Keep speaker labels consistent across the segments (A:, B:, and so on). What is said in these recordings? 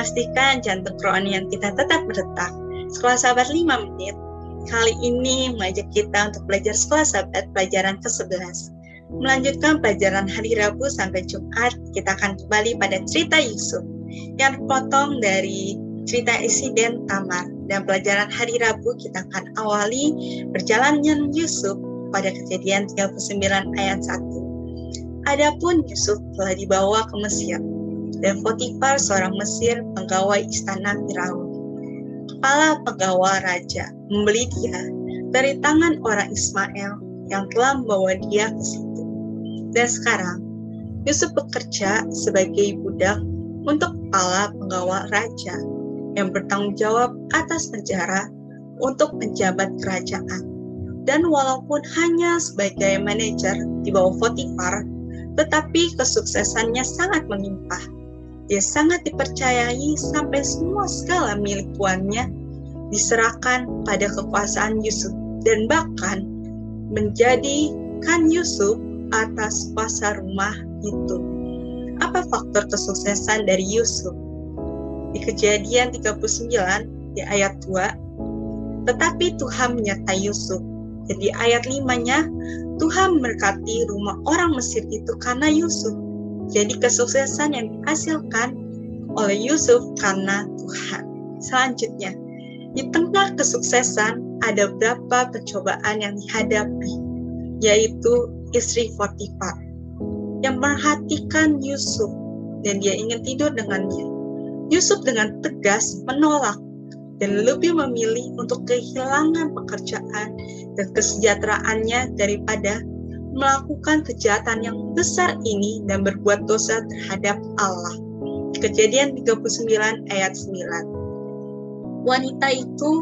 A: memastikan jantung kerohanian kita tetap berdetak. Sekolah Sahabat 5 menit kali ini mengajak kita untuk belajar Sekolah Sahabat pelajaran ke-11. Melanjutkan pelajaran hari Rabu sampai Jumat, kita akan kembali pada cerita Yusuf yang terpotong dari cerita insiden Tamar. Dan pelajaran hari Rabu kita akan awali perjalanan Yusuf pada kejadian 39 ayat 1. Adapun Yusuf telah dibawa ke Mesir, dan Potifar seorang Mesir pegawai istana Firaun. Kepala pegawai raja membeli dia dari tangan orang Ismail yang telah membawa dia ke situ. Dan sekarang, Yusuf bekerja sebagai budak untuk kepala pegawai raja yang bertanggung jawab atas penjara untuk penjabat kerajaan. Dan walaupun hanya sebagai manajer di bawah Potifar, tetapi kesuksesannya sangat melimpah. Dia sangat dipercayai sampai semua segala milik tuannya diserahkan pada kekuasaan Yusuf dan bahkan menjadikan Yusuf atas kuasa rumah itu. Apa faktor kesuksesan dari Yusuf? di kejadian 39 di ayat 2 tetapi Tuhan menyertai Yusuf jadi ayat 5-nya Tuhan memberkati rumah orang Mesir itu karena Yusuf jadi kesuksesan yang dihasilkan oleh Yusuf karena Tuhan. Selanjutnya di tengah kesuksesan ada beberapa percobaan yang dihadapi yaitu istri Potifar yang memperhatikan Yusuf dan dia ingin tidur dengannya Yusuf dengan tegas menolak dan lebih memilih untuk kehilangan pekerjaan dan kesejahteraannya daripada melakukan kejahatan yang besar ini dan berbuat dosa terhadap Allah. Kejadian 39 ayat 9. Wanita itu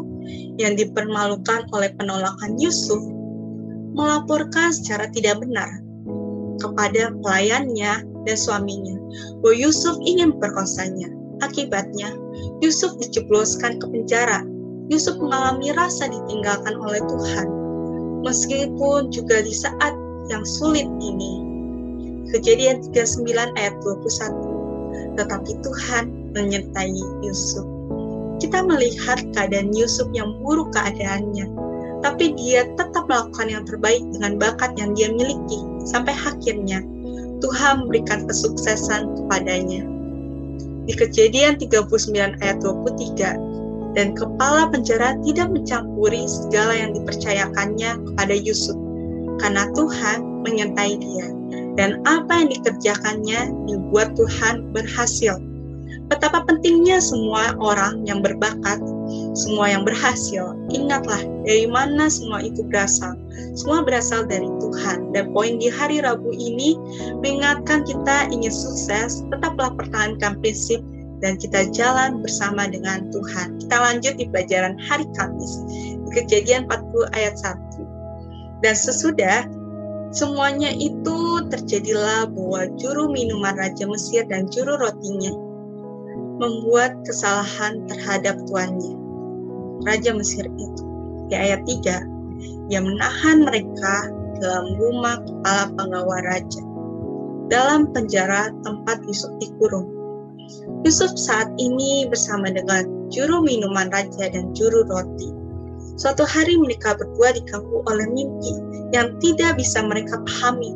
A: yang dipermalukan oleh penolakan Yusuf melaporkan secara tidak benar kepada pelayannya dan suaminya bahwa Yusuf ingin memperkosanya. Akibatnya, Yusuf dijebloskan ke penjara. Yusuf mengalami rasa ditinggalkan oleh Tuhan, meskipun juga di saat yang sulit ini. Kejadian 39 ayat 21. Tetapi Tuhan menyertai Yusuf. Kita melihat keadaan Yusuf yang buruk keadaannya, tapi dia tetap melakukan yang terbaik dengan bakat yang dia miliki sampai akhirnya Tuhan memberikan kesuksesan kepadanya di kejadian 39 ayat 23, dan kepala penjara tidak mencampuri segala yang dipercayakannya kepada Yusuf, karena Tuhan menyertai dia, dan apa yang dikerjakannya dibuat Tuhan berhasil. Betapa pentingnya semua orang yang berbakat, semua yang berhasil. Ingatlah dari mana semua itu berasal. Semua berasal dari Tuhan. Dan poin di hari Rabu ini mengingatkan kita ingin sukses, tetaplah pertahankan prinsip dan kita jalan bersama dengan Tuhan. Kita lanjut di pelajaran hari Kamis, di kejadian 40 ayat 1. Dan sesudah semuanya itu terjadilah bahwa juru minuman Raja Mesir dan juru rotinya membuat kesalahan terhadap tuannya, Raja Mesir itu. Di ayat 3, ia menahan mereka dalam rumah kepala pengawal raja, dalam penjara tempat Yusuf dikurung. Yusuf saat ini bersama dengan juru minuman raja dan juru roti. Suatu hari mereka berdua diganggu oleh mimpi yang tidak bisa mereka pahami.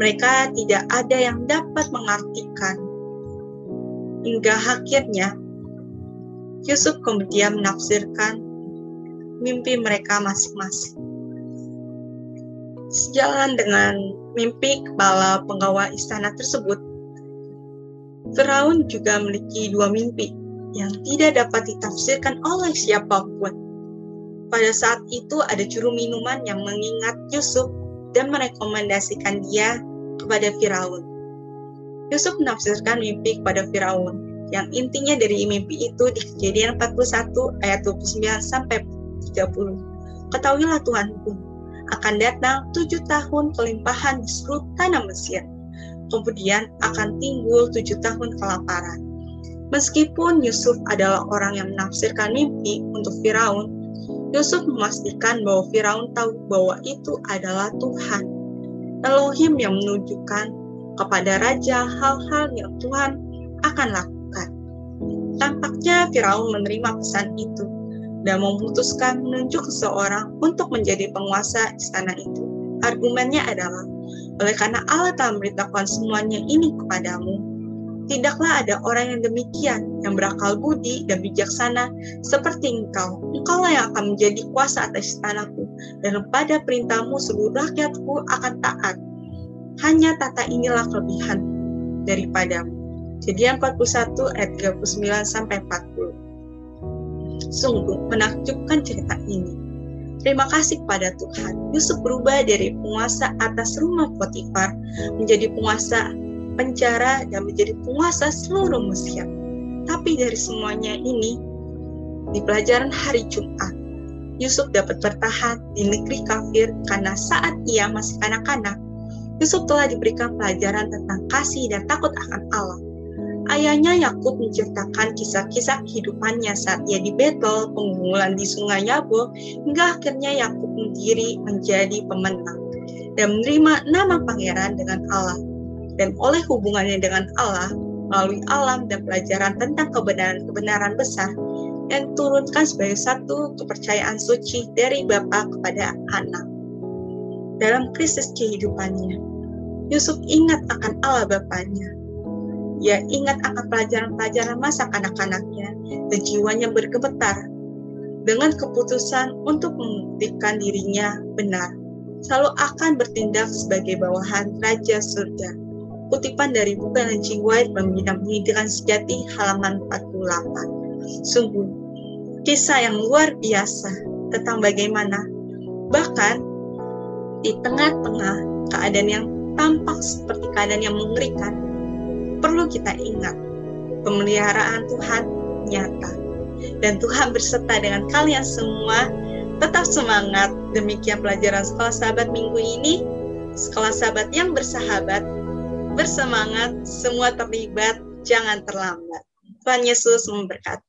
A: Mereka tidak ada yang dapat mengartikan hingga akhirnya Yusuf kemudian menafsirkan mimpi mereka masing-masing. Sejalan dengan mimpi kepala penggawa istana tersebut, Firaun juga memiliki dua mimpi yang tidak dapat ditafsirkan oleh siapa pun. Pada saat itu ada juru minuman yang mengingat Yusuf dan merekomendasikan dia kepada Firaun. Yusuf menafsirkan mimpi kepada Firaun yang intinya dari mimpi itu di kejadian 41 ayat 29 sampai 30. Ketahuilah Tuhanku, akan datang tujuh tahun kelimpahan di seluruh tanah Mesir. Kemudian akan timbul tujuh tahun kelaparan. Meskipun Yusuf adalah orang yang menafsirkan mimpi untuk Firaun, Yusuf memastikan bahwa Firaun tahu bahwa itu adalah Tuhan. Elohim yang menunjukkan kepada raja hal-hal yang Tuhan akan lakukan. Tampaknya Firaun menerima pesan itu dan memutuskan menunjuk seseorang untuk menjadi penguasa istana itu. Argumennya adalah, oleh karena Allah telah memberitahukan semuanya ini kepadamu, tidaklah ada orang yang demikian, yang berakal budi dan bijaksana seperti engkau. Engkaulah yang akan menjadi kuasa atas istanaku, dan pada perintahmu seluruh rakyatku akan taat. Hanya tata inilah kelebihan daripadamu. Jadi 41 ayat 39 sampai 40. Sungguh menakjubkan cerita ini Terima kasih kepada Tuhan, Yusuf berubah dari penguasa atas rumah Potifar menjadi penguasa penjara dan menjadi penguasa seluruh Mesir. Tapi dari semuanya ini, di pelajaran hari Jumat, Yusuf dapat bertahan di negeri kafir karena saat ia masih kanak-kanak, Yusuf telah diberikan pelajaran tentang kasih dan takut akan Allah. Ayahnya Yakub menceritakan kisah-kisah kehidupannya saat ia di Betel, pengumulan di Sungai Yabo, hingga akhirnya Yakub mendiri menjadi pemenang dan menerima nama pangeran dengan Allah. Dan oleh hubungannya dengan Allah, melalui alam dan pelajaran tentang kebenaran-kebenaran besar, yang turunkan sebagai satu kepercayaan suci dari Bapa kepada anak. Dalam krisis kehidupannya, Yusuf ingat akan Allah Bapaknya ia ingat akan pelajaran-pelajaran masa kanak-kanaknya dan jiwanya bergemetar dengan keputusan untuk membuktikan dirinya benar. Selalu akan bertindak sebagai bawahan Raja Surga. Kutipan dari buku Ellen White Pembina Pendidikan Sejati halaman 48. Sungguh, kisah yang luar biasa tentang bagaimana bahkan di tengah-tengah keadaan yang tampak seperti keadaan yang mengerikan, perlu kita ingat, pemeliharaan Tuhan nyata. Dan Tuhan berserta dengan kalian semua. Tetap semangat. Demikian pelajaran sekolah sahabat minggu ini. Sekolah sahabat yang bersahabat, bersemangat, semua terlibat, jangan terlambat. Tuhan Yesus memberkati.